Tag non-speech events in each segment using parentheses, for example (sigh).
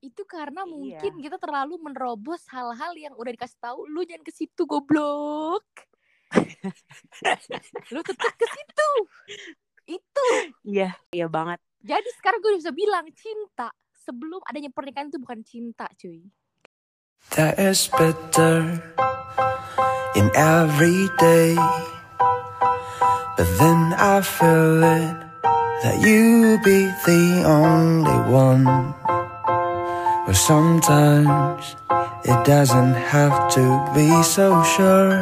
Itu karena Iya. mungkin kita terlalu menerobos hal-hal yang udah dikasih tahu lu jangan ke situ goblok. (laughs) lu tetap ke situ. Itu. Iya, iya banget. Jadi sekarang gue bisa bilang cinta sebelum adanya pernikahan itu bukan cinta, cuy. There is bitter in every day. But then I feel it that you be the only one. But sometimes it doesn't have to be so sure.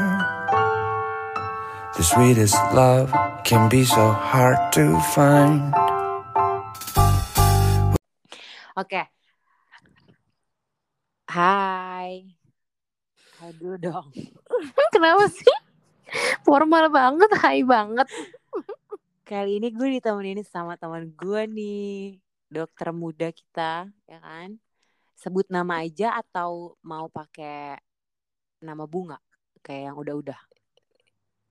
The sweetest love can be so hard to find. Oke. Hai. Aduh dong. (laughs) Kenapa sih? Formal banget, hai banget. Kali ini gue ditemenin sama teman gue nih. Dokter muda kita, ya kan? Sebut nama aja atau mau pakai nama bunga? Kayak yang udah-udah.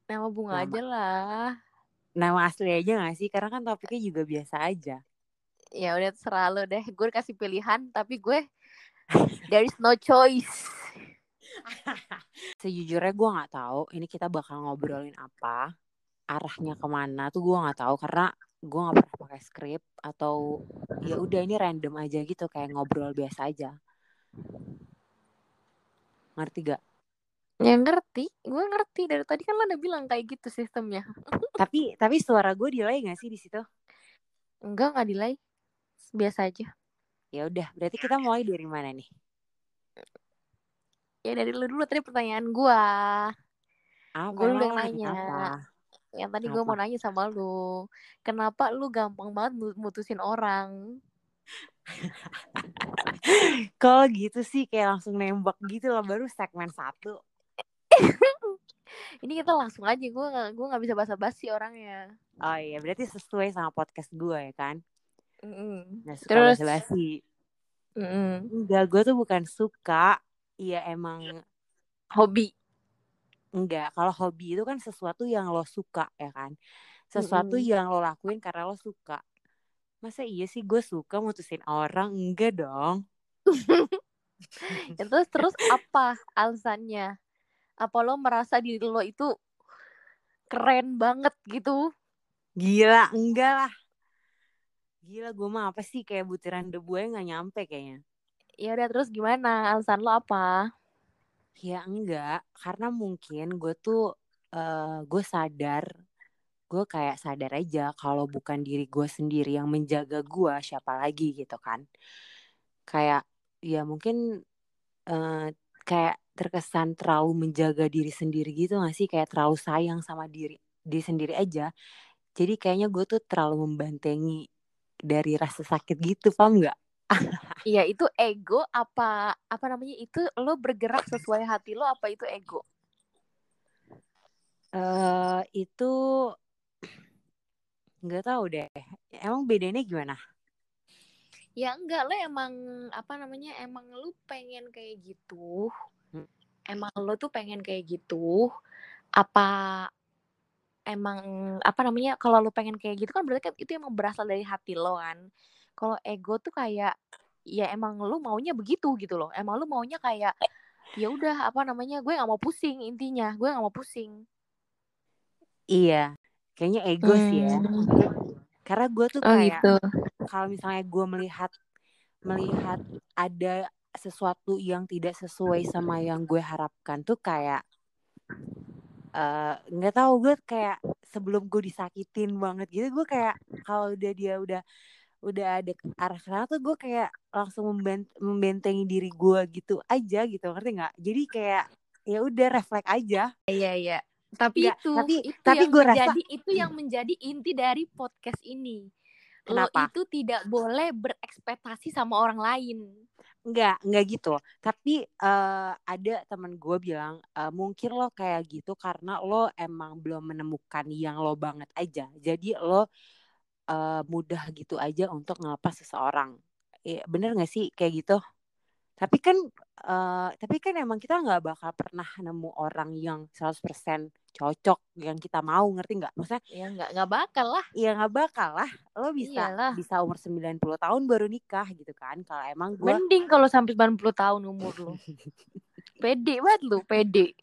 Nama bunga Nama. aja lah. Nama asli aja gak sih? Karena kan topiknya juga biasa aja. Ya udah lo deh. Gue kasih pilihan, tapi gue there is no choice. (laughs) Sejujurnya gue nggak tahu ini kita bakal ngobrolin apa, arahnya ke mana tuh gue nggak tahu karena gue nggak pernah pakai skrip atau ya udah ini random aja gitu kayak ngobrol biasa aja. Ngerti gak? Ya ngerti, gue ngerti dari tadi kan lo udah bilang kayak gitu sistemnya. (laughs) Tapi tapi suara gue delay gak sih di situ? Enggak, nggak delay. Biasa aja. Ya udah, berarti kita mulai dari mana nih? Ya dari lu dulu tadi pertanyaan gue. Apa? Gue yang nanya. Apa? Yang tadi gue mau nanya sama lu. Kenapa lu gampang banget mu- mutusin orang? (laughs) Kalau gitu sih kayak langsung nembak gitu lah baru segmen satu. Ini kita langsung aja. Gue gak, gue nggak bisa basa-basi orangnya. Oh iya, berarti sesuai sama podcast gue ya kan? Mm-mm. Nggak suka Terus? basa-basi. Mm-mm. Enggak, gue tuh bukan suka. Iya emang Hobi. Enggak. Kalau hobi itu kan sesuatu yang lo suka ya kan. Sesuatu Mm-mm. yang lo lakuin karena lo suka. Masa iya sih gue suka mutusin orang? Enggak dong. Terus terus apa alasannya? Apa lo merasa diri lo itu keren banget gitu? Gila, enggak lah. Gila gue mah apa sih kayak butiran debu aja gak nyampe kayaknya. Ya udah terus gimana? Alasan lo apa? Ya enggak, karena mungkin gue tuh eh gue sadar, gue kayak sadar aja kalau bukan diri gue sendiri yang menjaga gue, siapa lagi gitu kan. Kayak ya mungkin eh kayak terkesan terlalu menjaga diri sendiri gitu gak sih? Kayak terlalu sayang sama diri diri sendiri aja. Jadi kayaknya gue tuh terlalu membantengi dari rasa sakit gitu, paham nggak? (laughs) Iya itu ego apa apa namanya itu lo bergerak sesuai hati lo apa itu ego? eh itu nggak tahu deh. Emang bedanya gimana? Ya enggak lo emang apa namanya emang lo pengen kayak gitu. Hmm. Emang lo tuh pengen kayak gitu. Apa emang apa namanya kalau lo pengen kayak gitu kan berarti kan itu emang berasal dari hati lo kan. Kalau ego tuh kayak ya emang lo maunya begitu gitu loh. Emang lo maunya kayak ya udah apa namanya gue nggak mau pusing intinya gue nggak mau pusing. Iya, kayaknya ego sih ya. Hmm. Karena gue tuh Oh kayak gitu. kalau misalnya gue melihat melihat ada sesuatu yang tidak sesuai sama yang gue harapkan tuh kayak eh, nggak tahu gue kayak sebelum gue disakitin banget gitu gue kayak kalau udah dia udah udah ada ke arah sana tuh gue kayak langsung memben- membentengi diri gue gitu aja gitu ngerti nggak jadi kayak ya udah refleks aja Iya iya. Tapi Nggak, itu tapi- itu tapi yang gue rasa- menjadi itu yang menjadi inti dari podcast ini. Lo Kenapa? itu tidak boleh berekspektasi sama orang lain. Enggak, enggak gitu. Tapi eh, ada temen gue bilang eh, mungkin lo kayak gitu karena lo emang belum menemukan yang lo banget aja. Jadi lo eh, mudah gitu aja untuk ngelepas seseorang. Eh, bener gak sih kayak gitu? Tapi kan eh, tapi kan emang kita nggak bakal pernah nemu orang yang 100% cocok yang kita mau, ngerti nggak? Maksudnya ya nggak nggak bakal lah ya nggak bakal lah. Lo bisa Iyalah. bisa umur 90 tahun baru nikah gitu kan. Kalau emang gue mending kalau sampai 90 tahun umur lu (laughs) pede banget lu pede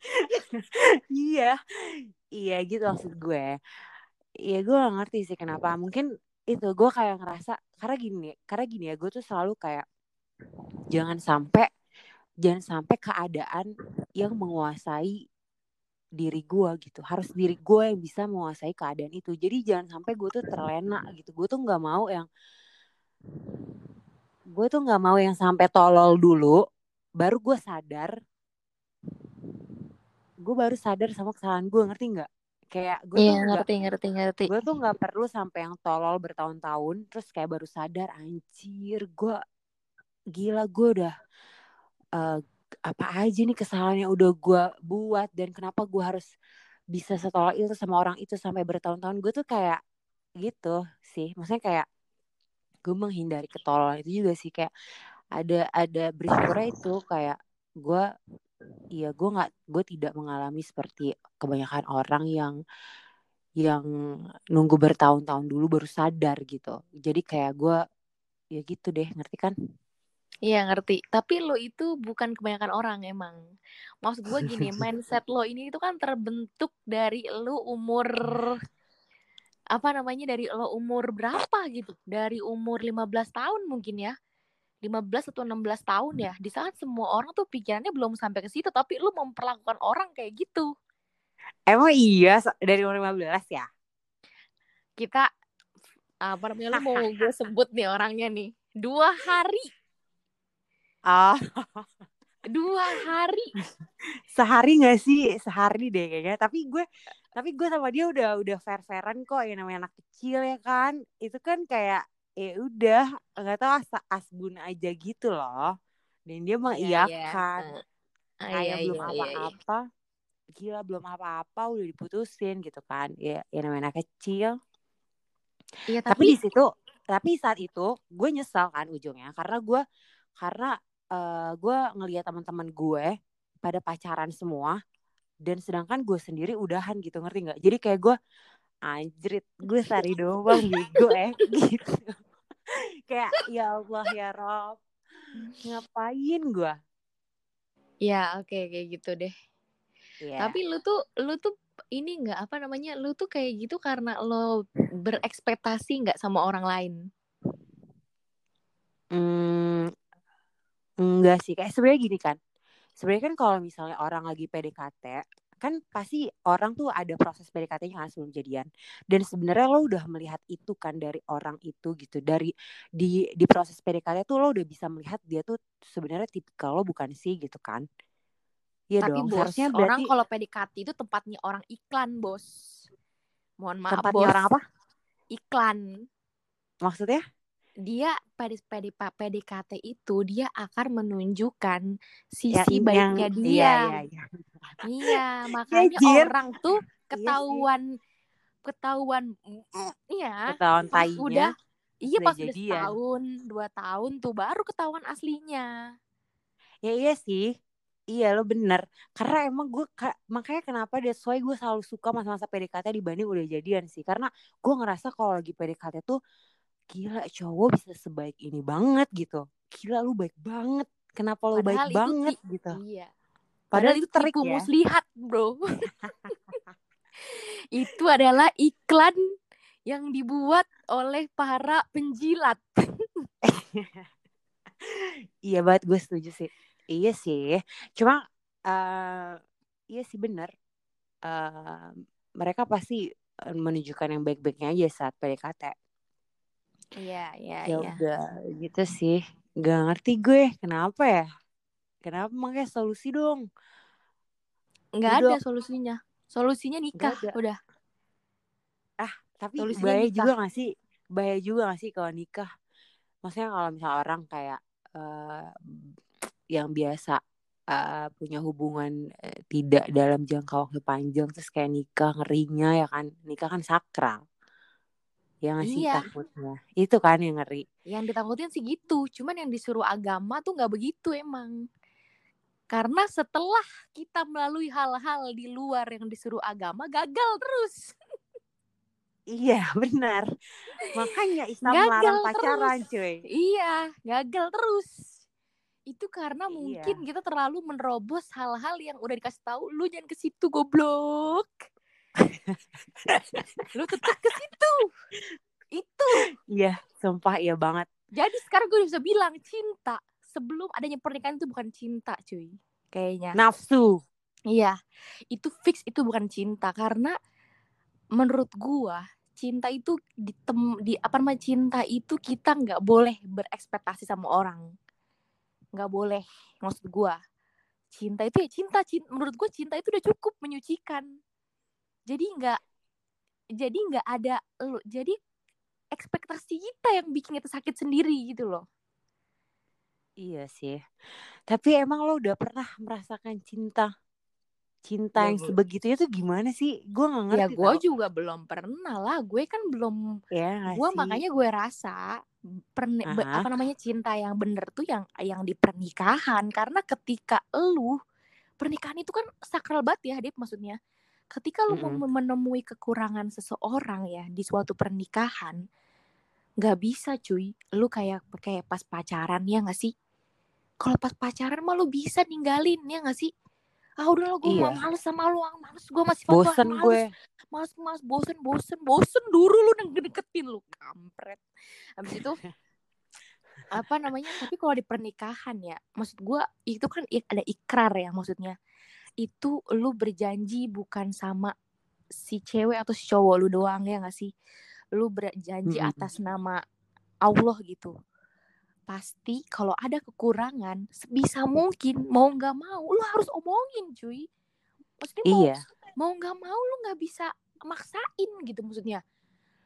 (laughs) iya iya gitu maksud gue iya gue gak ngerti sih kenapa. Mungkin itu gue kayak ngerasa karena gini karena gini ya gue tuh selalu kayak jangan sampai jangan sampai keadaan yang menguasai diri gue gitu. Harus diri gue yang bisa menguasai keadaan itu. Jadi jangan sampai gue tuh terlena gitu. Gue tuh nggak mau yang gue tuh nggak mau yang sampai tolol dulu baru gue sadar gue baru sadar sama kesalahan gue ngerti nggak kayak gue tuh iya nggak ngerti ngerti ngerti. gue tuh nggak perlu sampai yang tolol bertahun-tahun terus kayak baru sadar anjir gue gila gue udah eh, apa aja nih kesalahan yang udah gue buat dan kenapa gue harus bisa setolol itu sama orang itu sampai bertahun-tahun. Gue tuh kayak gitu sih maksudnya kayak gue menghindari ketololan itu juga sih kayak ada ada bersyukurnya itu kayak gue ya gue nggak gue tidak mengalami seperti kebanyakan orang yang yang nunggu bertahun-tahun dulu baru sadar gitu jadi kayak gue ya gitu deh ngerti kan Iya ngerti, tapi lo itu bukan kebanyakan orang emang. Maksud gue gini, (laughs) mindset lo ini itu kan terbentuk dari lo umur apa namanya dari lo umur berapa gitu? Dari umur 15 tahun mungkin ya. 15 atau 16 tahun ya. Di saat semua orang tuh pikirannya belum sampai ke situ, tapi lo memperlakukan orang kayak gitu. emang iya dari umur 15 ya Kita apa namanya lo mau (laughs) gue sebut nih orangnya nih. Dua hari, ah dua hari. (laughs) sehari nggak sih sehari deh kayaknya tapi gue tapi gue sama dia udah udah fair fairan kok yang namanya anak kecil ya kan itu kan kayak ya udah nggak tahu as asbun aja gitu loh. Dan dia Iya, mengiyakan. Ah, kayak iya, belum iya, iya, iya. apa-apa. Gila belum apa-apa udah diputusin gitu kan. Ya yang namanya kecil. Iya, tapi, tapi di situ tapi saat itu gue nyesal kan ujungnya. Karena gue karena eh, gue ngelihat teman-teman gue pada pacaran semua. Dan sedangkan gue sendiri udahan gitu ngerti nggak? Jadi kayak gue anjrit gue sehari doang bego eh gitu (laughs) kayak ya Allah ya Rob ngapain gue ya oke kayak gitu deh. ya Tapi lu tuh lu tuh ini nggak apa namanya? Lu tuh kayak gitu karena lo berekspektasi nggak sama orang lain. Hmm, enggak sih kayak sebenarnya gini kan sebenarnya kan kalau misalnya orang lagi PDKT kan pasti orang tuh ada proses PDKT-nya kan sebelum jadian dan sebenarnya lo udah melihat itu kan dari orang itu gitu dari di di proses PDKT tuh lo udah bisa melihat dia tuh sebenarnya tipikal lo bukan sih gitu kan Iya Tapi dong bos, seharusnya orang berarti kalau PDKT itu tempatnya orang iklan, bos. Mohon maaf, tempatnya bos. orang apa Iklan. maksudnya Dia PD, PD, PDKT itu dia akan menunjukkan yang sisi yang baiknya iya dia. iya iya Iya, makanya Jir. orang tuh Iya ketahuan ketahuan iya ketahuan pas tainya udah iya pas udah jadian. setahun dua tahun tuh baru ketahuan aslinya Ya iya sih. Iya lo bener. Karena emang gue ka- makanya kenapa that's why gue selalu suka masa-masa PDKT dibanding udah jadian sih. Karena gue ngerasa kalau lagi PDKT tuh gila cowok bisa sebaik ini banget gitu. Gila lu baik banget. Kenapa lo baik Padahal itu banget ti- gitu. iya Padahal itu tipu ya. muslihat bro (laughs) itu adalah iklan yang dibuat oleh para penjilat (laughs) Iya banget gue setuju sih. Iya sih. Cuma eh iya sih bener. Eh mereka pasti eh, menunjukkan yang baik-baiknya aja saat PDKT. iya iya ya iya udah gitu sih Gak ngerti gue kenapa ya kenapa makanya solusi dong nggak Udah. ada solusinya solusinya nikah udah tapi Solusinya bahaya nikah. juga gak sih bahaya juga gak sih kalau nikah maksudnya kalau misalnya orang kayak eh, yang biasa eh, punya hubungan eh, tidak dalam jangka waktu panjang terus kayak nikah ngerinya ya kan nikah kan sakral Ya nggak sih Iya. takutnya. Itu kan yang ngeri. Yang ditakutin sih gitu. Cuman yang disuruh agama tuh nggak begitu emang. Karena setelah kita melalui hal-hal di luar yang disuruh agama, gagal terus. Iya benar. Makanya Islam Gagal melarang terus. pacaran cuy. Iya, gagal terus. Itu karena Iya. mungkin kita terlalu menerobos hal-hal yang udah dikasih tahu lu jangan ke situ goblok. (laughs) lu tetap ke situ. Itu. Iya sumpah iya banget. Jadi sekarang gue bisa bilang cinta sebelum adanya pernikahan itu bukan cinta, cuy. Kayaknya. Nafsu. Iya. Itu fix itu bukan cinta karena menurut gua cinta itu di, tem- di apa namanya cinta itu kita nggak boleh berekspektasi sama orang nggak boleh maksud gua cinta itu ya cinta, cinta menurut gua cinta itu udah cukup menyucikan jadi nggak jadi nggak ada jadi ekspektasi kita yang bikin kita sakit sendiri gitu loh Iya sih. Tapi emang lo udah pernah merasakan cinta? Cinta Ya, yang Bu. sebegitunya tuh gimana sih? Gue gak ngerti ya tau. juga belum pernah lah gue kan belum Ya gue makanya gue rasa perni- Aha. apa namanya cinta yang bener tuh yang yang di pernikahan karena ketika lu pernikahan itu kan sakral banget ya Dip maksudnya ketika lu Mm-mm. mem- menemui kekurangan seseorang ya di suatu pernikahan nggak bisa cuy. Lu kayak kayak pas pacaran ya nggak sih? Kalau pas pacaran mah lu bisa ninggalin ya nggak sih? Ah udah lo gue Iya. males sama lu ah, males. Gue masih foto Bosen males. gue. mas mas bosen bosen bosen. Dulu lu deketin lu kampret. Habis itu (laughs) apa namanya tapi kalau di pernikahan ya maksud gua itu kan ada ikrar ya maksudnya. Itu lu berjanji bukan sama si cewek atau si cowok lu doang ya gak sih lu berjanji Mm-mm. atas nama Allah gitu pasti kalau ada kekurangan sebisa mungkin mau nggak mau lu harus omongin cuy maksudnya mau Iya. mau nggak mau lu nggak bisa maksain gitu maksudnya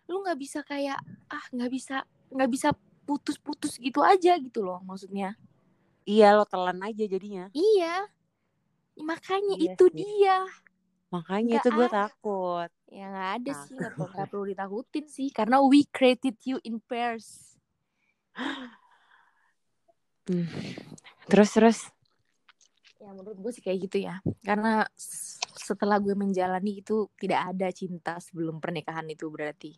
lu nggak bisa kayak ah nggak bisa nggak bisa putus-putus gitu aja gitu loh maksudnya Iya lo telan aja jadinya. iya makanya Iya itu sih. dia Makanya Nggak itu gue takut. Ya nggak ada Takut. sih nggak (laughs) perlu, ditakutin sih karena we created you in pairs Hmm. Terus terus. ya menurut gue sih kayak gitu ya karena setelah gue menjalani itu tidak ada cinta sebelum pernikahan itu berarti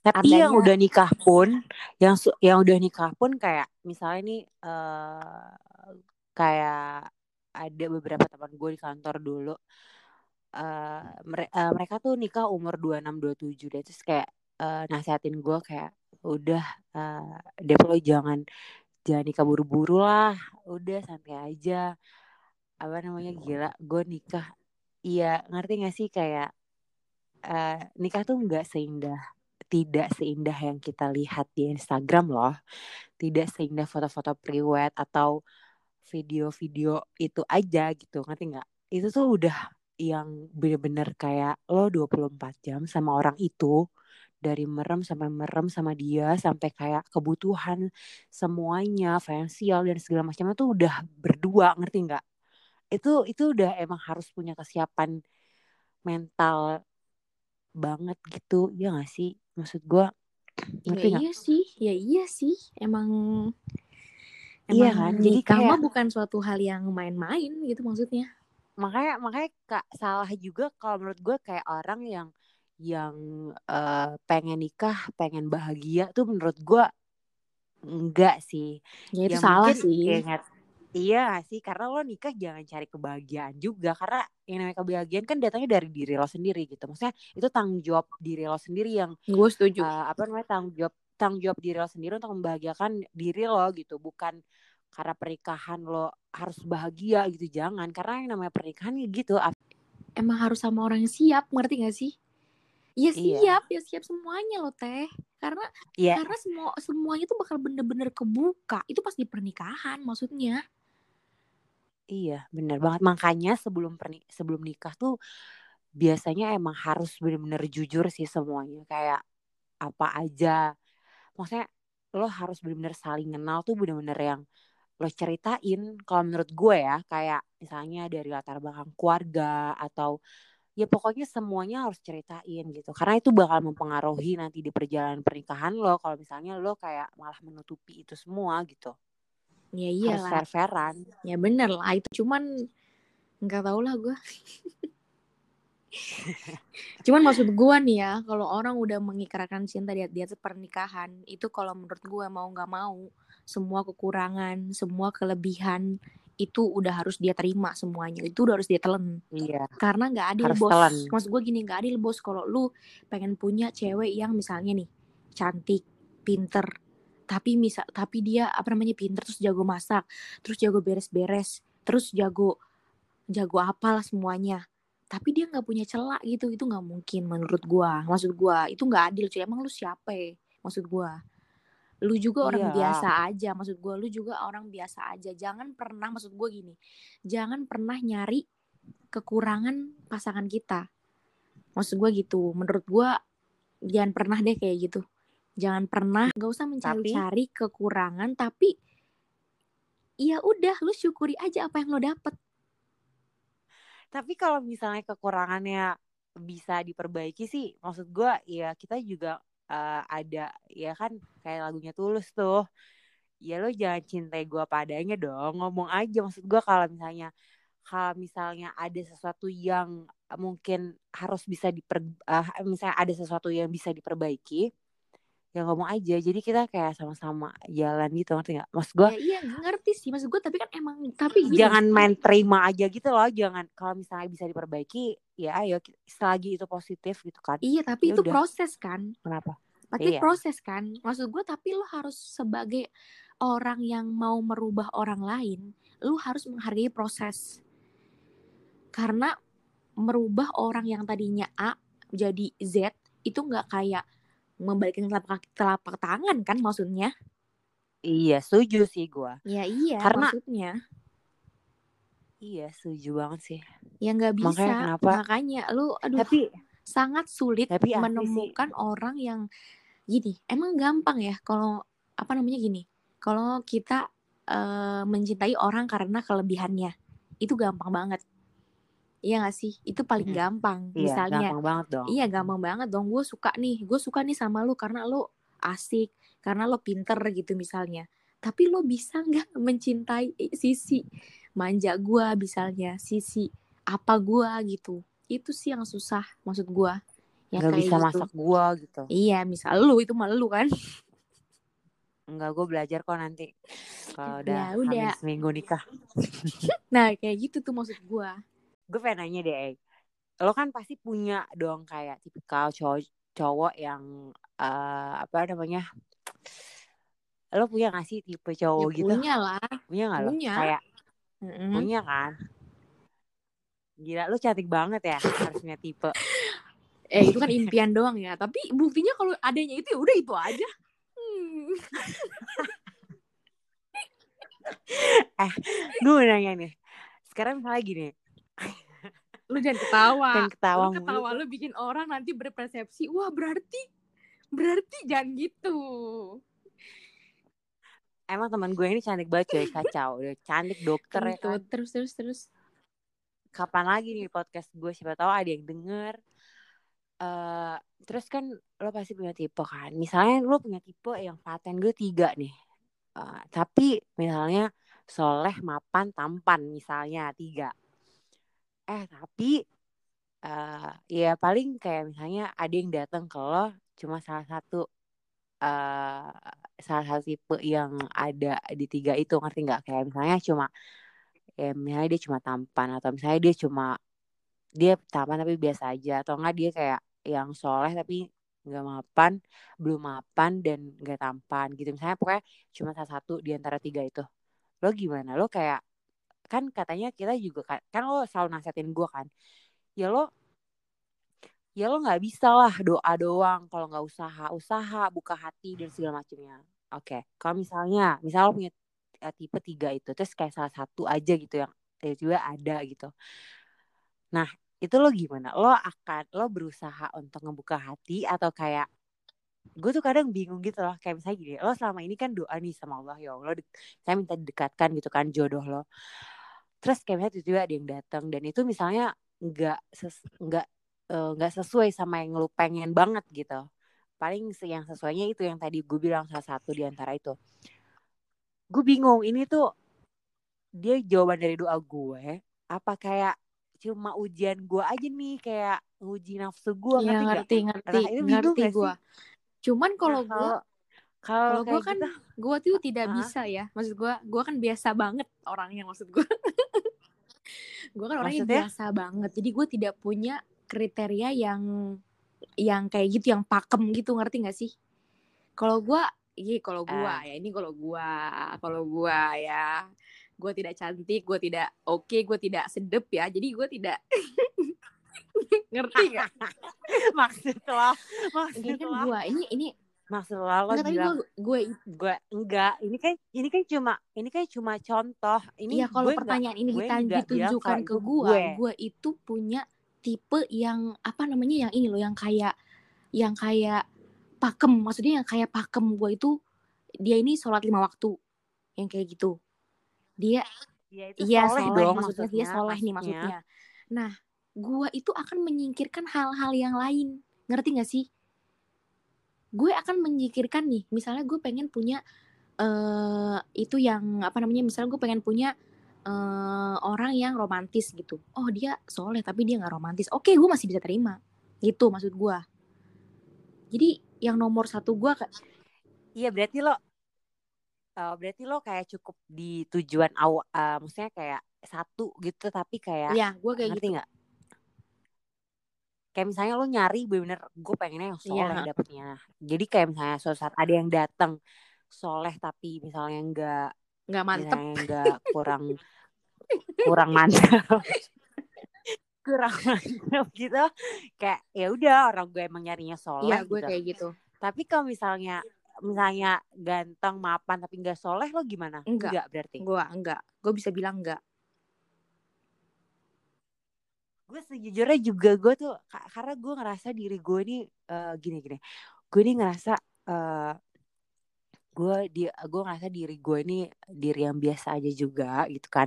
Tapi Adanya- yang udah nikah pun, yang su- yang udah nikah pun kayak misalnya nih eh kayak ada beberapa teman gue di kantor dulu. Mere- eh, mereka tuh nikah umur 26 27 deh. Terus kayak eh, nasihatin gue kayak udah eh Dep lo jangan jangan nikah buru-buru lah. Udah santai aja. Apa namanya gila gue nikah. Iya ngerti gak sih kayak eh nikah tuh nggak seindah tidak seindah yang kita lihat di Instagram loh. Tidak seindah foto-foto priwet atau video-video itu aja gitu ngerti nggak? Itu tuh udah yang bener-bener kayak lo 24 jam sama orang itu dari merem sampai merem sama dia sampai kayak kebutuhan semuanya finansial dan segala macamnya tuh udah berdua ngerti nggak? Itu itu udah emang harus punya kesiapan mental banget gitu ya gak sih? Maksud gua ya ngerti nggak? iya sih ya iya sih emang Iya emang kan? Jadi nikah kayak- bukan suatu hal yang main-main gitu maksudnya makanya makanya kak salah juga kalau menurut gue kayak orang yang yang eh, pengen nikah pengen bahagia tuh menurut gue enggak sih. Ya itu Ya salah sih. kayak nggak- iya sih karena lo nikah jangan cari kebahagiaan juga karena yang namanya kebahagiaan kan datangnya dari diri lo sendiri gitu. Maksudnya itu tanggung jawab diri lo sendiri yang gue setuju. eh, apa namanya tanggung jawab tanggung jawab diri lo sendiri untuk membahagiakan diri lo gitu bukan karena pernikahan lo harus bahagia gitu jangan karena yang namanya pernikahan ya gitu emang harus sama orang yang siap ngerti gak sih Iya Iya. siap, ya siap semuanya loh teh. Karena ya karena semua semuanya tuh bakal bener-bener kebuka. Itu pas di pernikahan maksudnya. Iya, benar banget. Makanya sebelum perni sebelum nikah tuh biasanya emang harus bener-bener jujur sih semuanya. Kayak apa aja. Maksudnya lo harus bener-bener saling kenal tuh bener-bener yang lo ceritain. Kalau menurut gue ya, kayak misalnya dari latar belakang keluarga atau ya pokoknya semuanya harus ceritain gitu. Karena itu bakal mempengaruhi nanti di perjalanan pernikahan lo kalau misalnya lo kayak malah menutupi itu semua gitu. Ya harus iyalah fair-fairan. Ya bener lah. Itu cuman nggak tau lah gue (laughs) cuman maksud gue nih ya kalau orang udah mengikrarkan cinta di di atas pernikahan itu kalau menurut gue mau nggak mau semua kekurangan semua kelebihan itu udah harus dia terima semuanya. Itu udah harus dia telan. Iya. Karena nggak adil Harus bos. telan. maksud gue gini nggak adil bos. Kalau lu pengen punya cewek yang misalnya nih cantik pinter tapi misal tapi dia apa namanya pinter terus jago masak terus jago beres-beres terus jago jago apalah semuanya tapi dia nggak punya celak gitu itu nggak mungkin menurut gua. Maksud gua itu nggak adil cuy. Emang lu siapa ya? maksud gua lu juga orang Iya. biasa aja maksud gua lu juga orang biasa aja. Jangan pernah maksud gua gini jangan pernah nyari kekurangan pasangan kita. Maksud gua gitu menurut gua jangan pernah deh kayak gitu. Jangan pernah nggak usah mencari-cari kekurangan tapi ya udah lu syukuri aja apa yang lo dapet. Tapi kalau misalnya kekurangannya bisa diperbaiki sih maksud gue ya kita juga eh, ada ya kan kayak lagunya tulus tuh. Ya lo jangan cintai gue padanya dong ngomong aja. Maksud gue kalau misalnya kalau misalnya ada sesuatu yang mungkin harus bisa diper eh, misalnya ada sesuatu yang bisa diperbaiki ya ngomong aja. Jadi kita kayak sama-sama jalan gitu ngerti nggak? Maksud gue ya iya ngerti sih. Maksud gue tapi kan emang tapi gini, jangan main terima aja gitu loh. Jangan kalau misalnya bisa diperbaiki ya ayo selagi itu positif gitu kan. Iya tapi Ya itu udah. proses kan. Kenapa? Tapi Iya. proses kan. Maksud gue tapi lo harus sebagai orang yang mau merubah orang lain lu harus menghargai proses. Karena merubah orang yang tadinya A jadi Z itu nggak kayak membalikkan telapak telapak tangan kan maksudnya? Iya setuju sih gua. Ya iya Karena- maksudnya iya setuju banget sih. Ya nggak bisa. Makanya kenapa- makanya lu aduh tapi sangat sulit Tapi menemukan orang yang gini emang gampang ya kalau apa namanya gini kalau kita eh, mencintai orang karena kelebihannya itu gampang banget. Iya gak sih? Itu paling gampang. Iya misalnya gampang banget dong. iya gampang banget dong. Gue suka nih gue suka nih sama lu karena lu asik karena lo pinter gitu misalnya. Tapi lo bisa nggak mencintai sisi manja gua misalnya sisi apa gua gitu itu sih yang susah maksud gua ya nggak bisa gitu. masak gua gitu iya misal lu itu mah lu kan Enggak, gue belajar kok nanti kalau udah, Ya udah. seminggu nikah. (laughs) nah kayak gitu tuh maksud gua Gue pengen nanya deh, lo kan pasti punya dong kayak tipikal cowok cowok yang eh, apa namanya? Lo punya gak sih tipe cowok ya gitu? punya lah Punya gak lo? Punya. Kayak Mm-mm. punya kan? Gila, lo cantik banget ya harus punya tipe. eh itu kan impian doang ya tapi buktinya kalau adanya itu ya udah itu aja Hmm. (laughs) Gue mau nanya nih. Sekarang misalnya gini, lu jangan ketawa Jangan ketawa lu mulu. ketawa lu bikin orang nanti berpersepsi wah berarti berarti jangan gitu emang teman gue ini cantik banget coy, kacau. Udah cantik dokter ya Gitu. kan. terus terus terus. Kapan lagi nih podcast gue? Siapa tahu ada yang denger. Eh terus kan lo pasti punya tipe kan? Misalnya lo punya tipe yang paten gue tiga nih. Eh, tapi misalnya soleh mapan tampan misalnya tiga. Eh tapi eh ya paling kayak misalnya ada yang datang ke lo cuma salah satu eh salah satu tipe yang ada di tiga itu ngerti nggak? Kayak misalnya cuma ya misalnya dia cuma tampan atau misalnya dia cuma dia tampan tapi biasa aja atau enggak dia kayak yang soleh tapi nggak mapan belum mapan dan nggak tampan gitu. Misalnya pokoknya cuma salah satu di antara tiga itu. Lo gimana? Lo kayak kan katanya kita juga kan kan lo selalu nasihatin gue kan ya lo ya lo nggak bisa lah doa doang kalau nggak usaha usaha buka hati dan segala macamnya oke kalau misalnya misal lo punya eh, tipe tiga itu terus kayak salah satu aja gitu yang tiba-tiba ada gitu. Nah itu lo gimana? Lo akan lo berusaha untuk ngebuka hati atau kayak gue tuh kadang bingung gitu loh kayak misalnya gini lo selama ini kan doa nih sama Allah ya Allah saya minta didekatkan gitu kan jodoh lo. Terus kayak misalnya tiba-tiba ada yang datang dan itu misalnya nggak ses nggak eh, nggak sesuai sama yang lu pengen banget gitu paling yang sesuainya itu yang tadi gue bilang salah satu di antara itu gue bingung ini tuh dia jawaban dari doa gue apa kayak cuma ujian gue aja nih kayak uji nafsu gue Iya ngerti nggak? ngerti ngerti Nah, itu ngerti gak gue. Cuman kalau Nah, gue kalau gue kan gitu gue tuh (laughs) tidak Ah. bisa ya. Maksud gue gue kan biasa banget orangnya maksud gue. (laughs) gue kan orangnya Maksudnya? biasa banget. Jadi gue tidak punya kriteria yang yang kayak gitu yang pakem gitu ngerti gak sih? Kalau gue iya kalau gue Ah. ya ini kalau gue kalau gue ya gue tidak cantik, gue tidak oke, gue tidak sedep ya. Jadi gue tidak (laughs) ngerti gak? (laughs) maksud lo maksud Ini kan lo gue ini ini maksud lo lo enggak bilang gue gue gue enggak ini kan ini kan cuma ini kan cuma contoh ini Iya kalau gue enggak pertanyaan ini gue enggak bilang ditunjukkan ke gue. gua itu punya tipe yang apa namanya yang ini loh, yang kayak yang kayak pakem, maksudnya yang kayak pakem gua itu dia ini sholat lima waktu, yang kayak gitu. Dia ya itu iya soleh soleh, dong maksudnya dia soleh nih maksudnya. Nah, gua itu akan menyingkirkan hal-hal yang lain, ngerti gak sih? Gue akan menyingkirkan nih, misalnya gue pengen punya eh itu yang apa namanya, misalnya gue pengen punya eh orang yang romantis gitu. Oh dia soleh tapi dia nggak romantis. Oke, gue masih bisa terima. Gitu maksud gue. Jadi yang nomor satu gue kayak iya berarti lo eh, berarti lo kayak cukup di tujuan awal maksudnya kayak satu gitu tapi kayak ya gue kayak ngerti gitu. nggak kayak misalnya lo nyari bener-bener gue pengennya yang soleh Iya. dapetnya jadi kayak misalnya suatu saat ada yang datang soleh tapi misalnya enggak Nggak mantep. misalnya enggak kurang kurang mantap (laughs) kurang mantap gitu kayak ya udah orang gue emang nyarinya soleh Iya gue gitu kayak gitu. tapi kalau misalnya misalnya ganteng mapan tapi enggak soleh lo gimana Enggak. berarti Gue enggak. Gue bisa bilang enggak. gue sejujurnya juga gue tuh ka- karena gue ngerasa diri gue ini eh, gini gini gue ini ngerasa eh, gue di gue ngerasa diri gue ini diri yang biasa aja juga gitu kan.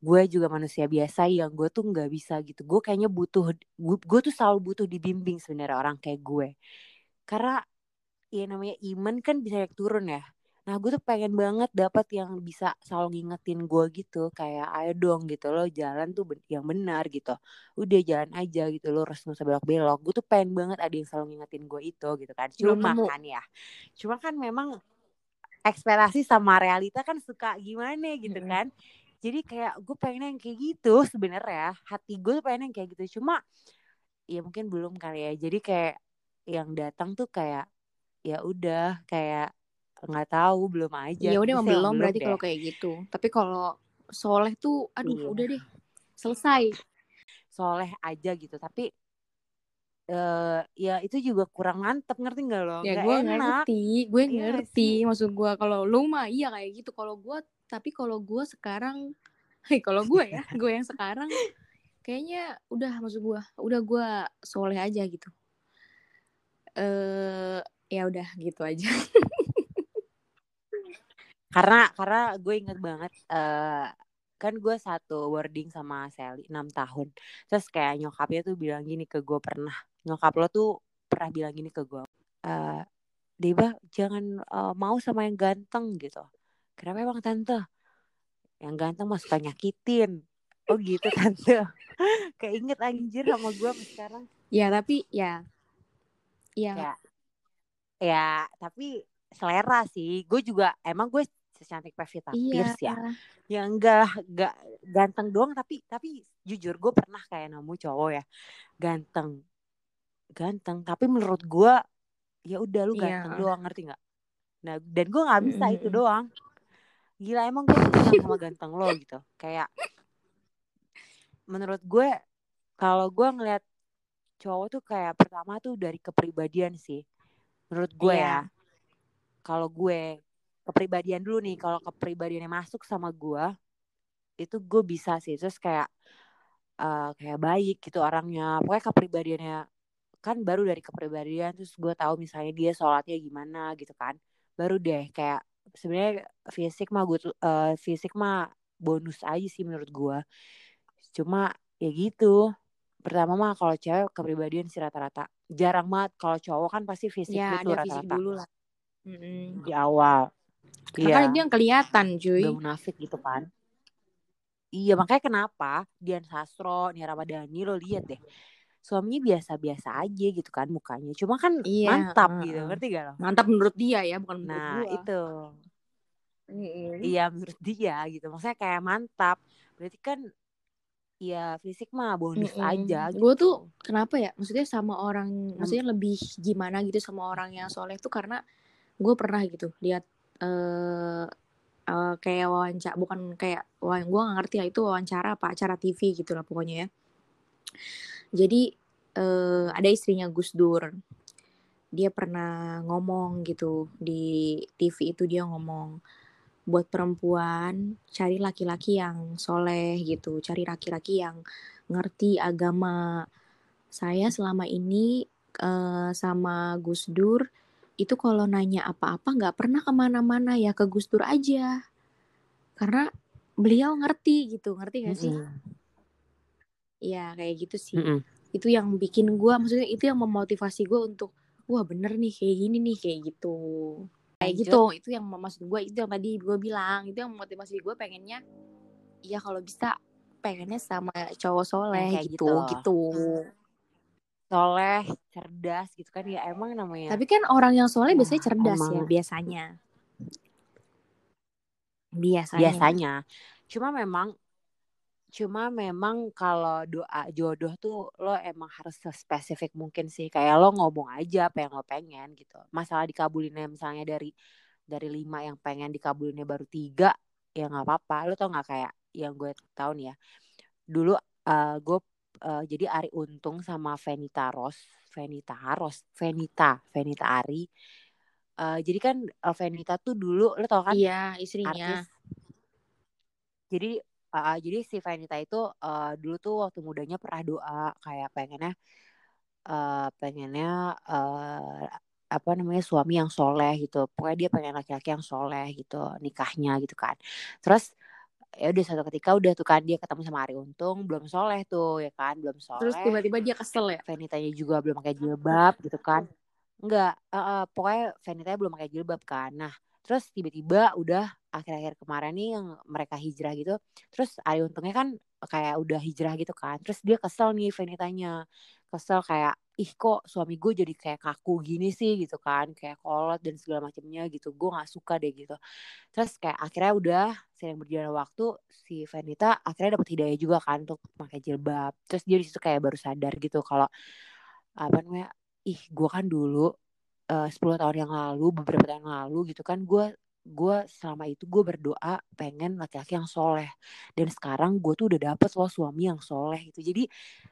Gue juga manusia biasa yang gue tuh nggak bisa gitu. Gue kayaknya butuh gue, gue tuh selalu butuh dibimbing sebenarnya orang kayak gue. Karena ya namanya iman kan bisa naik turun ya. Nah gue tuh pengen banget dapat yang bisa selalu ngingetin gue gitu. Kayak ayo dong gitu lo jalan tuh yang benar gitu. Udah jalan aja gitu lo harus nggak usah belok-belok. Gue tuh pengen banget ada yang selalu ngingetin gue itu gitu kan. Cuma kan ya. Cuma kan memang ekspektasi sama realita kan suka gimana gitu Mm-mm. kan jadi kayak gue pengen yang kayak gitu sebenarnya hati gue tuh pengen yang kayak gitu cuma ya mungkin belum kali ya jadi kayak yang datang tuh kayak ya udah kayak nggak tahu belum aja Ya udah belum berarti kalau kayak gitu. Tapi kalau soleh tuh aduh Iya. udah deh. Selesai. soleh aja gitu tapi eh ya itu juga kurang mantep ngerti nggak lo Ya gue ngerti, gue Iya ngerti. sih? Maksud gue kalau lu mah iya kayak gitu. Kalau gue, tapi kalau gue sekarang, hei (laughs) kalau gue ya, gue yang sekarang kayaknya udah maksud gue, udah gue soleh aja gitu. Eh, ya udah gitu aja. (laughs) karena karena gue inget banget eh kan gue satu wording sama Sally 6 tahun terus kayak nyokapnya tuh bilang gini ke gue pernah nyokap lo tuh pernah bilang gini ke gue eh Deba jangan eh, mau sama yang ganteng gitu. Kenapa emang tante? Yang ganteng mah suka nyakitin. Oh gitu tante. (laughs) Kayak inget anjir sama gue sekarang. Ya tapi ya, ya. Ya. Ya tapi selera sih. Gue juga emang gue secantik Pevita iya. Pierce ya. Ya enggak enggak ganteng doang tapi tapi jujur gue pernah kayak nemu cowok ya ganteng ganteng. Tapi menurut gue ya udah lu Iya. ganteng doang ngerti nggak? Nah dan gue nggak bisa itu Mm-mm. doang. Gila emang gue senang sama ganteng lo gitu. Kayak menurut gue kalau gue ngeliat cowok tuh kayak pertama tuh dari kepribadian sih. Menurut gue ya. Iya. kalau gue kepribadian dulu nih kalau kepribadiannya masuk sama gue itu gue bisa sih. Terus kayak eh, kayak baik gitu orangnya. Pokoknya kepribadiannya kan baru dari kepribadian terus gue tahu misalnya dia sholatnya gimana gitu kan baru deh kayak sebenarnya fisik mah gue eh, fisik mah bonus aja sih menurut gue. Cuma ya gitu pertama mah kalau cewek kepribadian sih rata-rata. Jarang banget kalau cowok kan pasti fisik ya fisik rata-rata. dulu lah. Mm-mm. di awal. Karena iya. Kan itu yang kelihatan cuy. Gak munafik gitu kan. Iya makanya kenapa Dian Sastro Nia Ramadhani lo lihat deh suaminya biasa-biasa aja gitu kan mukanya cuma kan Iya, mantap uh-uh. gitu ngerti gak lo mantap menurut dia ya bukan menurut nah gua itu Mm-mm. iya menurut dia gitu maksudnya kayak mantap berarti kan ya fisik mah bonus Mm-mm. aja gitu Gue tuh kenapa ya? Maksudnya sama orang, maksudnya lebih gimana gitu sama orang yang soleh tuh karena gue pernah gitu lihat eh eh, kayak wawancara, bukan kayak gue gak ngerti lah itu wawancara apa acara TV gitu lah pokoknya ya. Jadi eh ada istrinya Gus Dur. Dia pernah ngomong gitu di TV itu dia ngomong buat perempuan cari laki-laki yang soleh gitu, cari laki-laki yang ngerti agama. Saya selama ini eh, sama Gus Dur itu kalau nanya apa-apa nggak pernah ke mana-mana ya ke Gus Dur aja, karena beliau ngerti gitu, ngerti gak sih? Mm-mm. Ya kayak gitu sih. Mm-mm. Itu yang bikin gua, maksudnya itu yang memotivasi gue untuk wah bener nih kayak gini nih kayak gitu. Kayak Lanjut. gitu, itu yang maksud gue itu yang tadi gue bilang itu yang memotivasi gue pengennya, ya kalau bisa pengennya sama cowok soleh kayak gitu gitu. gitu. soleh cerdas gitu kan ya emang namanya Tapi kan orang yang soleh Ya, biasanya cerdas ya emang. biasanya. Biasanya. biasanya cuma memang cuma memang kalau doa jodoh tuh lo emang harus spesifik mungkin sih kayak lo ngomong aja apa yang lo pengen gitu. Masalah dikabulinnya misalnya dari dari lima yang pengen dikabulinnya baru tiga ya nggak apa-apa. Lo tau nggak kayak yang gue tahu nih ya dulu eh, gue eh, jadi Ari Untung sama Venita Ros Venita Ros Venita Venita Ari. Eh, jadi kan eh, Venita tuh dulu lo tau kan Iya, istrinya. artis. Jadi uh, jadi si Vanita itu uh, dulu tuh waktu mudanya pernah doa kayak pengennya uh, pengennya uh, apa namanya suami yang soleh gitu. Pokoknya dia pengen laki-laki yang soleh gitu nikahnya gitu kan. Terus ya udah suatu ketika udah tuh kan dia ketemu sama Ari Untung belum soleh tuh ya kan belum soleh. Terus tiba-tiba dia kesel ya. Venitanya juga belum pakai jilbab gitu kan. Enggak eh, eh, pokoknya Venitanya belum pakai jilbab kan. Nah terus tiba-tiba udah akhir-akhir kemarin nih yang mereka hijrah gitu terus Ari Untungnya kan kayak udah hijrah gitu kan terus dia kesel nih Venitanya kesel kayak ih kok suami gue jadi kayak kaku gini sih? gitu kan kayak kolot dan segala macamnya gitu gue nggak suka deh gitu. Terus kayak akhirnya udah sering berjalan waktu si Venita akhirnya dapet hidayah juga kan untuk pakai jilbab. Terus dia di situ kayak baru sadar gitu kalau apa namanya ih gue kan dulu eh, 10 tahun yang lalu beberapa tahun yang lalu gitu kan gue gue selama itu gue berdoa pengen laki-laki yang soleh dan sekarang gue tuh udah dapet loh suami yang soleh gitu jadi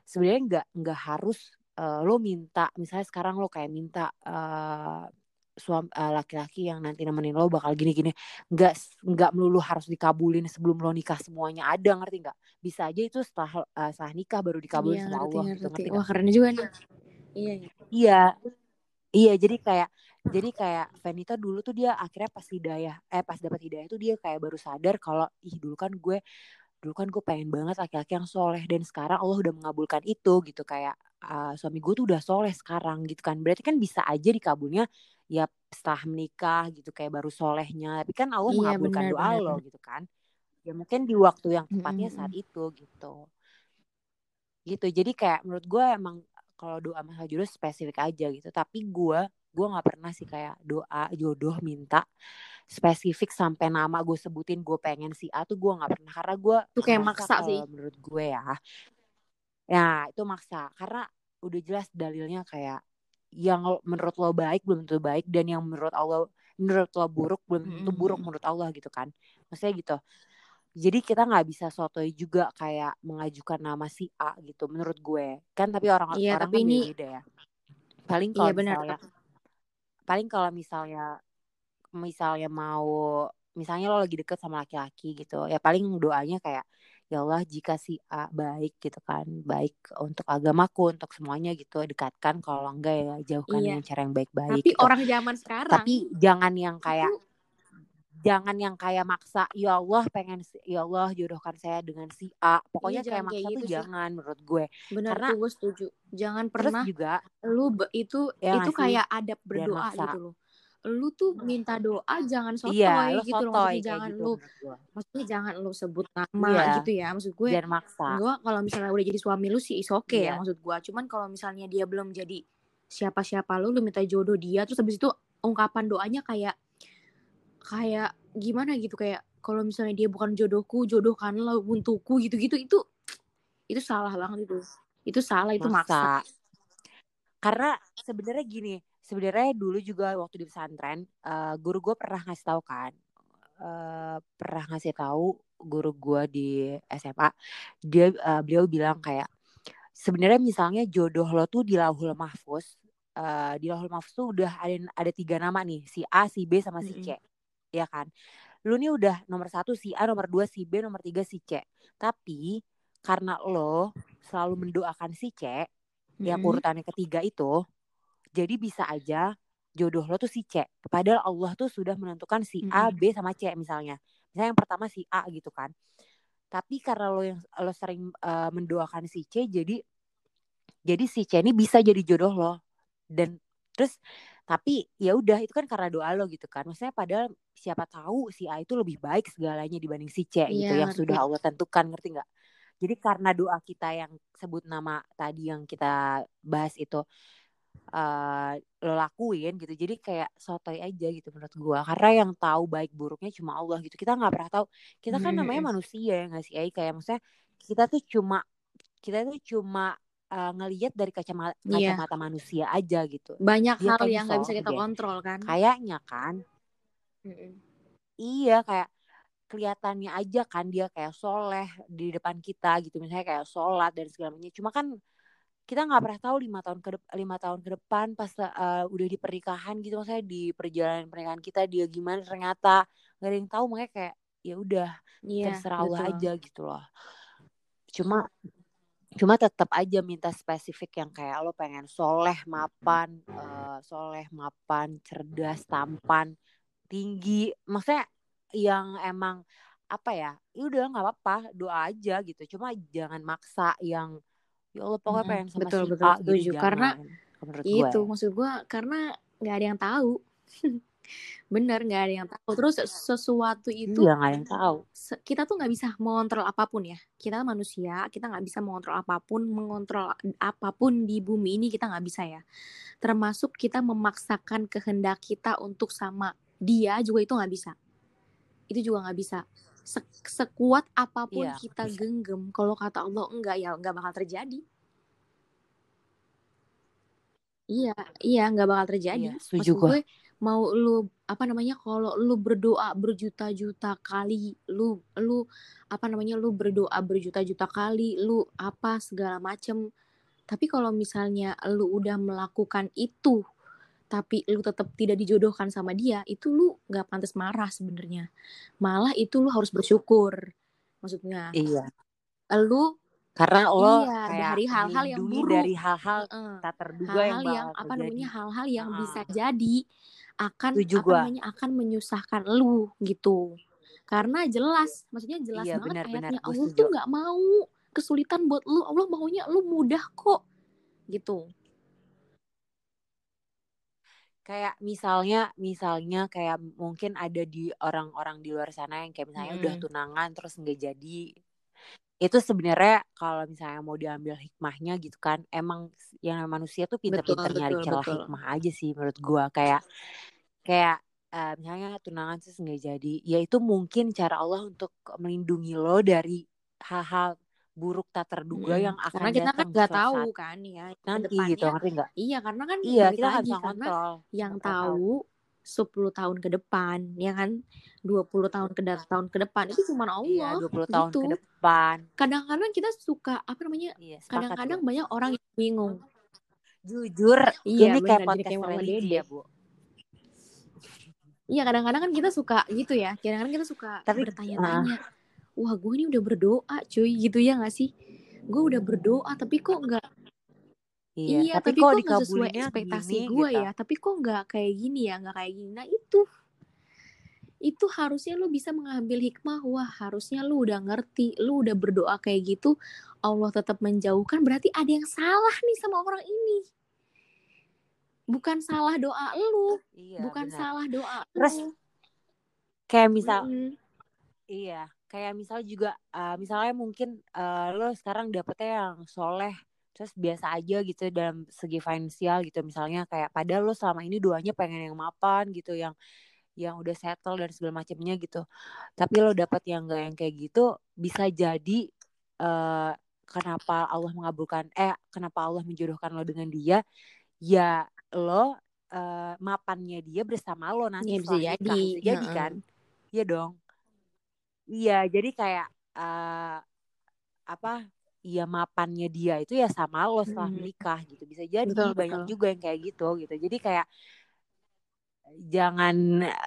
sebenarnya nggak nggak harus eh, lo minta misalnya sekarang lo kayak minta eh, suami eh, laki-laki yang nanti nemenin lo bakal gini-gini nggak nggak melulu harus dikabulin sebelum lo nikah semuanya ada ngerti nggak bisa aja itu setelah eh, setelah nikah baru dikabulin Iya, sama ngerti, Allah gitu ngerti. ngerti Wah, keren juga nih. Iya, iya. Iya. Jadi kayak, jadi kayak Venita dulu tuh dia akhirnya pas hidayah, eh pas dapat hidayah tuh dia kayak baru sadar kalau ih dulu kan gue, dulu kan gue pengen banget laki-laki yang soleh dan sekarang Allah udah mengabulkan itu gitu kayak ah, suami gue tuh udah soleh sekarang gitu kan. Berarti kan bisa aja dikabulnya ya setelah menikah gitu kayak baru solehnya. Tapi kan Allah Iya, mengabulkan benar, doa lo gitu kan. Ya mungkin di waktu yang tepatnya saat itu gitu gitu jadi kayak menurut gue emang kalau doa masalah jodoh spesifik aja gitu. Tapi gue gue nggak pernah sih kayak doa jodoh minta spesifik sampai nama gue sebutin gue pengen si A tuh gue nggak pernah. Karena gue Itu kayak maksa sih. menurut gue ya. Ya itu maksa. Karena udah jelas dalilnya kayak yang menurut lo baik belum tentu baik dan yang menurut Allah menurut lo buruk belum tentu buruk menurut Allah gitu kan. Maksudnya gitu jadi kita nggak bisa sotoi juga kayak mengajukan nama si A gitu menurut gue. Kan tapi orang Iya, orang tapi kan ini beda ya. Paling iya kalau benar. misalnya paling kalau misalnya misalnya mau misalnya lo lagi deket sama laki-laki gitu ya paling doanya kayak ya Allah jika si A baik gitu kan. Baik untuk agamaku untuk semuanya gitu. Dekatkan kalau enggak ya jauhkan Iya. dengan cara yang baik-baik Tapi gitu. orang zaman sekarang tapi jangan yang kayak itu jangan yang kayak maksa ya Allah pengen ya Allah jodohkan saya dengan si A pokoknya Iya, kayak jangan maksa kayak tuh gitu sih. jangan menurut gue Benar Karena- gue setuju. Jangan terus pernah juga lu itu Ya itu nggak sih? kayak adab berdoa gitu loh. Lu tuh minta doa jangan sotoy iya lo gitu loh. sotoy Maksudnya kayak jangan gitu lu maksudnya jangan lu sebut nama Iya. gitu ya. Maksud gue jangan maksa gue kalau misalnya udah jadi suami lu sih is oke Iya. ya maksud gue. Cuman kalau misalnya dia belum jadi siapa-siapa lu lu minta jodoh dia terus habis itu ungkapan doanya kayak kayak gimana gitu kayak kalau misalnya dia bukan jodohku jodohkanlah untukku gitu-gitu itu itu salah banget itu. Itu salah itu maksa, maksa. Karena sebenarnya gini, sebenarnya dulu juga waktu di pesantren, eh, guru gue pernah ngasih tahu kan, eh, pernah ngasih tahu guru gue di SMA, dia eh, beliau bilang kayak sebenarnya misalnya jodoh lo tuh di lauhul mahfuz, eh, di lauhul mahfuz tuh udah ada ada tiga nama nih, si A, si B sama si C, ya kan? Lu nih udah nomor satu si A, nomor dua si B, nomor tiga si C. Tapi karena lo selalu mendoakan si C, yang Mm-mm. urutannya ketiga itu jadi bisa aja jodoh lo tuh si C padahal Allah tuh sudah menentukan si A Mm-mm. B sama C misalnya misalnya yang pertama si A gitu kan tapi karena lo yang lo sering eh, mendoakan si C jadi jadi si C ini bisa jadi jodoh lo dan terus tapi ya udah itu kan karena doa lo gitu kan. Maksudnya padahal siapa tahu si A itu lebih baik segalanya dibanding si C gitu Iya, yang ngerti. sudah Allah tentukan ngerti nggak? Jadi karena doa kita yang sebut nama tadi yang kita bahas itu eh lo lakuin gitu jadi kayak sotoy aja gitu menurut gua. Karena yang tahu baik buruknya cuma Allah gitu. Kita nggak pernah tahu. Kita kan namanya Mm-mm. manusia ya nggak sih kayak maksudnya kita tuh cuma kita tuh cuma eh, ngelihat dari kacamata kacamata manusia aja gitu. Banyak Dia hal kayaknya yang nggak bisa kita deh. kontrol kan? Kayaknya kan. Mm-mm. iya kayak kelihatannya aja kan dia kayak soleh di depan kita gitu. Misalnya kayak sholat dan segala macamnya. Cuma kan kita nggak pernah tahu lima tahun ke dep- lima tahun ke depan pas uh, udah di pernikahan gitu. Maksudnya di perjalanan pernikahan kita dia gimana ternyata nggak ada yang tahu. Makanya kayak ya udah iya terserah Allah aja gitu loh. Cuma cuma tetap aja minta spesifik yang kayak lo pengen soleh mapan eh, soleh mapan cerdas tampan tinggi. Maksudnya yang emang apa ya ya udah nggak apa-apa doa aja gitu. Cuma jangan maksa yang ya Allah pokoknya Mm-mm, pengen sama betul, si betul, A gitu. Karena menurut gue. itu maksud gue karena nggak ada yang tahu (laughs) bener nggak ada yang tahu. Terus sesuatu itu iya nggak ada yang tahu. kita tuh nggak bisa mengontrol apa pun ya. Kita manusia kita nggak bisa mengontrol apa pun mengontrol apa pun di bumi ini kita nggak bisa ya. Termasuk kita memaksakan kehendak kita untuk sama dia juga itu nggak bisa. Itu juga nggak bisa. Se- sekuat apa pun Iya, kita bisa. genggam kalau kata Allah enggak ya nggak bakal terjadi. Iya, iya nggak bakal terjadi. Iya, setuju gue mau lu apa namanya kalau lu berdoa berjuta-juta kali, lu lu apa namanya lu berdoa berjuta-juta kali, lu apa segala macem. Tapi kalau misalnya lu udah melakukan itu, tapi lu tetap tidak dijodohkan sama dia, itu lu nggak pantas marah sebenarnya. Malah itu lu harus bersyukur. Maksudnya, iya lu karena lo iya kayak dari hal-hal yang buruk. dari hal-hal Heeh tak terduga yang hal-hal yang bakal apa terjadi namanya hal-hal yang Heeh. bisa jadi akan apa gua. namanya akan menyusahkan lu gitu karena jelas maksudnya jelas Iya, banget benar-benar, ayatnya gua Allah setuju. tuh nggak mau kesulitan buat lu Allah maunya lu mudah kok gitu kayak misalnya misalnya kayak mungkin ada di orang-orang di luar sana yang kayak misalnya udah Mm-mm. tunangan terus nggak jadi itu sebenarnya kalau misalnya mau diambil hikmahnya gitu kan emang yang manusia tuh pinter-pinter nyari celah betul. hikmah aja sih menurut gua kayak kayak eh, misalnya tunangan terus nggak jadi ya itu mungkin cara Allah untuk melindungi lo dari hal-hal buruk tak terduga Mm-mm. yang akan karena kita kan nggak tahu kan ya nanti gitu ngerti nggak iya karena kan iya kita karena kontrol yang tahu tahu 10 tahun ke depan ya kan? 20 tahun ke tahun ke depan itu cuma iya Allah 20 tahun gitu. ke depan. Kadang-kadang kita suka apa namanya iya kadang-kadang banyak orang yang bingung. Jujur iya ini kayak podcast kayak religi ya bu. Iya kadang-kadang kan kita suka gitu ya kadang-kadang kita suka tapi bertanya-tanya wah gue ini udah berdoa cuy gitu ya gak sih? Gue udah berdoa tapi kok nggak iya iya tapi tapi kok kok nggak sesuai ekspektasi gue gitu. ya? Tapi kok nggak kayak gini ya? Nggak kayak gini. Nah itu. Itu harusnya lu bisa mengambil hikmah. Wah harusnya lu udah ngerti lu udah berdoa kayak gitu Allah tetap menjauhkan berarti ada yang salah nih sama orang ini. Bukan salah doa lu. Iya bukan benar. salah doa Terus, lu. kayak misal Mm-mm. Iya, kayak misalnya juga, uh, misalnya mungkin uh, lo sekarang dapetnya yang soleh, terus biasa aja gitu dalam segi finansial gitu, misalnya kayak padahal lo selama ini doanya pengen yang mapan gitu, yang yang udah settle dan segala macamnya gitu, tapi lo dapet yang gak yang kayak gitu, bisa jadi uh, kenapa Allah mengabulkan, eh kenapa Allah menjodohkan lo dengan dia, ya lo uh, mapannya dia bersama lo nanti Ya, bisa jadi. bisa jadi kan, iya dong. Iya, jadi kayak eh apa? Ya mapannya dia itu ya sama lo setelah Mhm. menikah gitu. Bisa jadi Betul, banyak betul. juga yang kayak gitu gitu. Jadi kayak jangan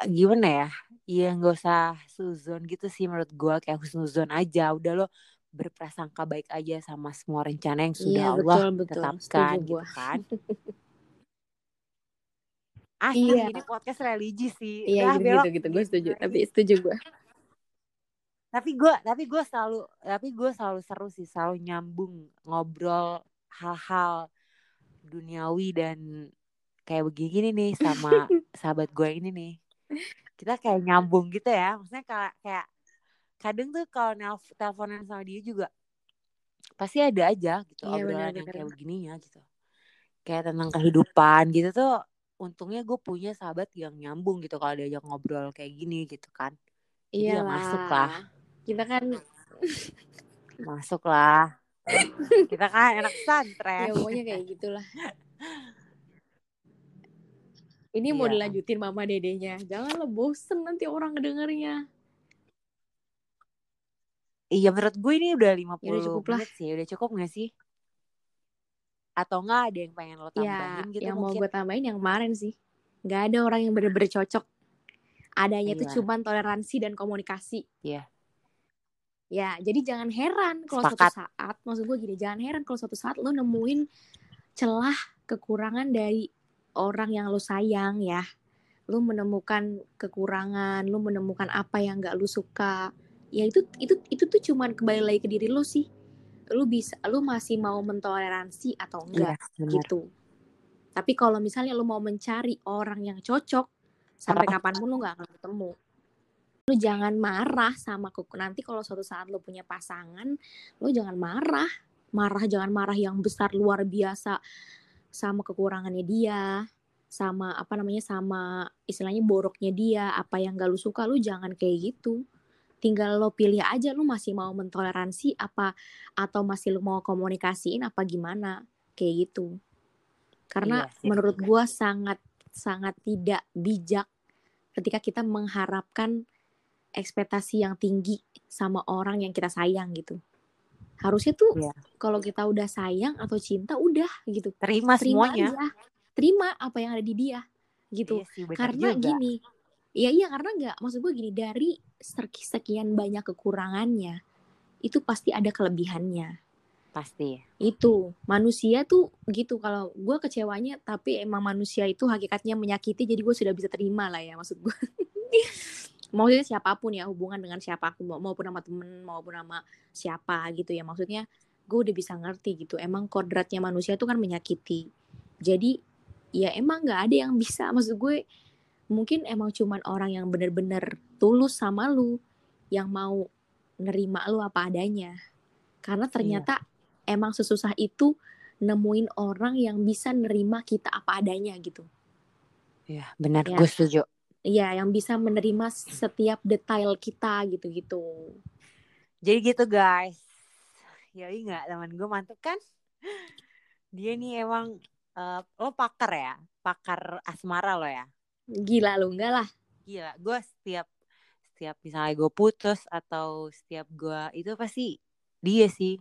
gimana ya? Iya nggak usah suzon gitu sih menurut gua kayak husnuzon aja. Udah lo berprasangka baik aja sama semua rencana yang sudah Iya, Allah betul, betul. tetapkan Setuju gitu gua. kan. (laughs) Asli Iya. ini podcast religi sih. Iya, Udah gitu, belok gitu, gitu. Gue setuju. Tapi setuju gue. Tapi gue tapi gue selalu tapi gue selalu seru sih selalu nyambung ngobrol hal-hal duniawi dan kayak begini nih sama (laughs) sahabat gue ini nih kita kayak nyambung gitu ya maksudnya kayak kayak kadang tuh kalau nelf- teleponan sama dia juga pasti ada aja gitu Iya, obrolan yang benar-benar. kayak begininya gitu kayak tentang kehidupan gitu tuh untungnya gue punya sahabat yang nyambung gitu kalau diajak ngobrol kayak gini gitu kan ya masuk lah. Kita kan (laughs) masuk lah kita kan anak pesantren ya pokoknya kayak gitulah. Ini mau Iya. dilanjutin mama dedenya. Jangan lo bosen nanti orang ngedengernya. Iya menurut gue ini udah 50 Ya udah cukup lah. menit sih Udah cukup gak sih? Atau enggak ada yang pengen lo Ya, tambahin gitu yang mau mungkin gue tambahin yang kemarin sih. Gak ada orang yang bener-bener cocok. Adanya tuh Iya. cuman toleransi dan komunikasi. Iya. Ya, jadi jangan heran kalau suatu saat, maksud gue gini, jangan heran kalau suatu saat lo nemuin celah kekurangan dari orang yang lo sayang ya. Lo menemukan kekurangan, lo menemukan apa yang gak lo suka. Ya itu itu itu tuh cuman kembali lagi ke diri lo sih. Lo bisa, lo masih mau mentoleransi atau enggak Iya gitu. Tapi kalau misalnya lo mau mencari orang yang cocok, sampai kapan pun lo gak akan ketemu. Lo jangan marah sama keku. Nanti kalau suatu saat lo punya pasangan, lo jangan marah. Marah jangan marah yang besar luar biasa sama kekurangannya dia, sama apa namanya sama istilahnya boroknya dia, apa yang gak lo suka, lo jangan kayak gitu. Tinggal lo pilih aja lo masih mau mentoleransi apa atau masih lo mau komunikasiin apa gimana kayak gitu. Karena Iya menurut gua sangat sangat tidak bijak ketika kita mengharapkan ekspektasi yang tinggi sama orang yang kita sayang gitu. Harusnya tuh Iya. kalau kita udah sayang atau cinta udah gitu. Terima, Terima semuanya aja. Terima apa yang ada di dia gitu. Iya sih benar karena juga gini. Iya iya karena nggak maksud gue gini dari sek- sekian banyak kekurangannya itu pasti ada kelebihannya Pasti itu manusia tuh gitu kalau gue kecewanya tapi emang manusia itu hakikatnya menyakiti jadi gue sudah bisa terima lah ya maksud gue (laughs) maksudnya siapa pun ya hubungan dengan siapa pun mau- maupun sama temen maupun sama siapa gitu ya. Maksudnya gue udah bisa ngerti gitu emang kodratnya manusia itu kan menyakiti. Jadi ya emang nggak ada yang bisa. (laughs) Maksud gue mungkin emang cuman orang yang bener-bener tulus sama lu yang mau nerima lu apa adanya. Karena ternyata emang sesusah itu nemuin orang yang bisa nerima kita apa adanya gitu. Iya benar. Ya. gue setuju Iya, yang bisa menerima setiap detail kita gitu-gitu. Jadi gitu guys Yoi nggak teman gue mantep kan Dia nih emang eh, Lo pakar ya Pakar asmara lo ya Gila lu enggak lah. Gila, gue setiap setiap misalnya gue putus atau setiap gue itu pasti dia sih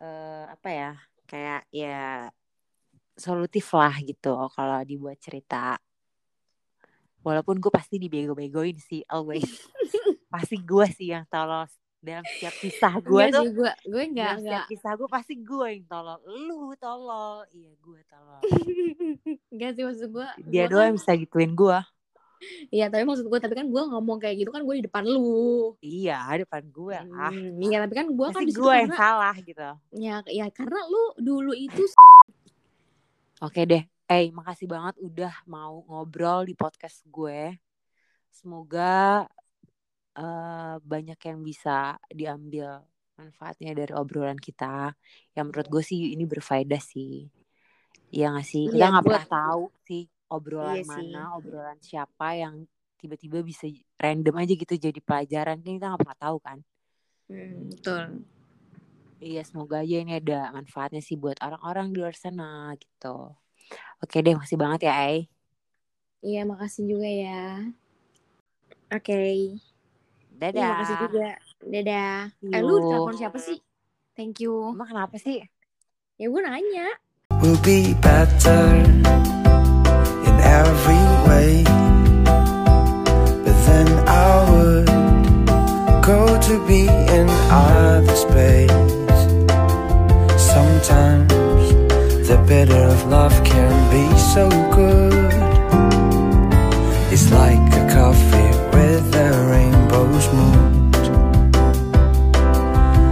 eh apa ya kayak ya solutif lah gitu kalau dibuat cerita. Walaupun gue pasti dibego-begoin sih always. (laughs) pasti gue sih yang tolol dalam setiap kisah gue tuh. gue gue enggak dalam enggak setiap kisah gue pasti gue yang tolol. Lu tolol. Iya gue tolol. (laughs) enggak sih maksud gue. Dia gua doang kan- yang bisa gituin gue. Iya, tapi maksud gue, tapi kan gue ngomong kayak gitu kan gue di depan lu. Iya, depan gue lah. Hmm, Iya, tapi kan gue kan di gue yang karena salah gitu. ya, ya karena lu dulu itu (laughs) Oke deh. Eh, makasih banget udah mau ngobrol di podcast gue. Semoga eh, banyak yang bisa diambil manfaatnya dari obrolan kita. Yang menurut gue sih ini berfaedah sih. Iya gak sih? Kita Iya, nggak pernah tahu sih obrolan Iya sih. mana, obrolan siapa yang tiba-tiba bisa random aja gitu jadi pelajaran. Kan kita nggak pernah tahu kan. Hmm, betul. Iya, semoga aja ini ada manfaatnya sih buat orang-orang di luar sana gitu. Oke deh, makasih banget ya, Ai. Iya, makasih juga ya. Oke. Dadah. Iya, makasih juga. Dadah. Eh, lu telepon siapa sih? Thank you. Emang kenapa sih? Ya gue nanya. will be better in every way. But then I would go to be in other space. Sometimes the bitter of love so good. It's like a coffee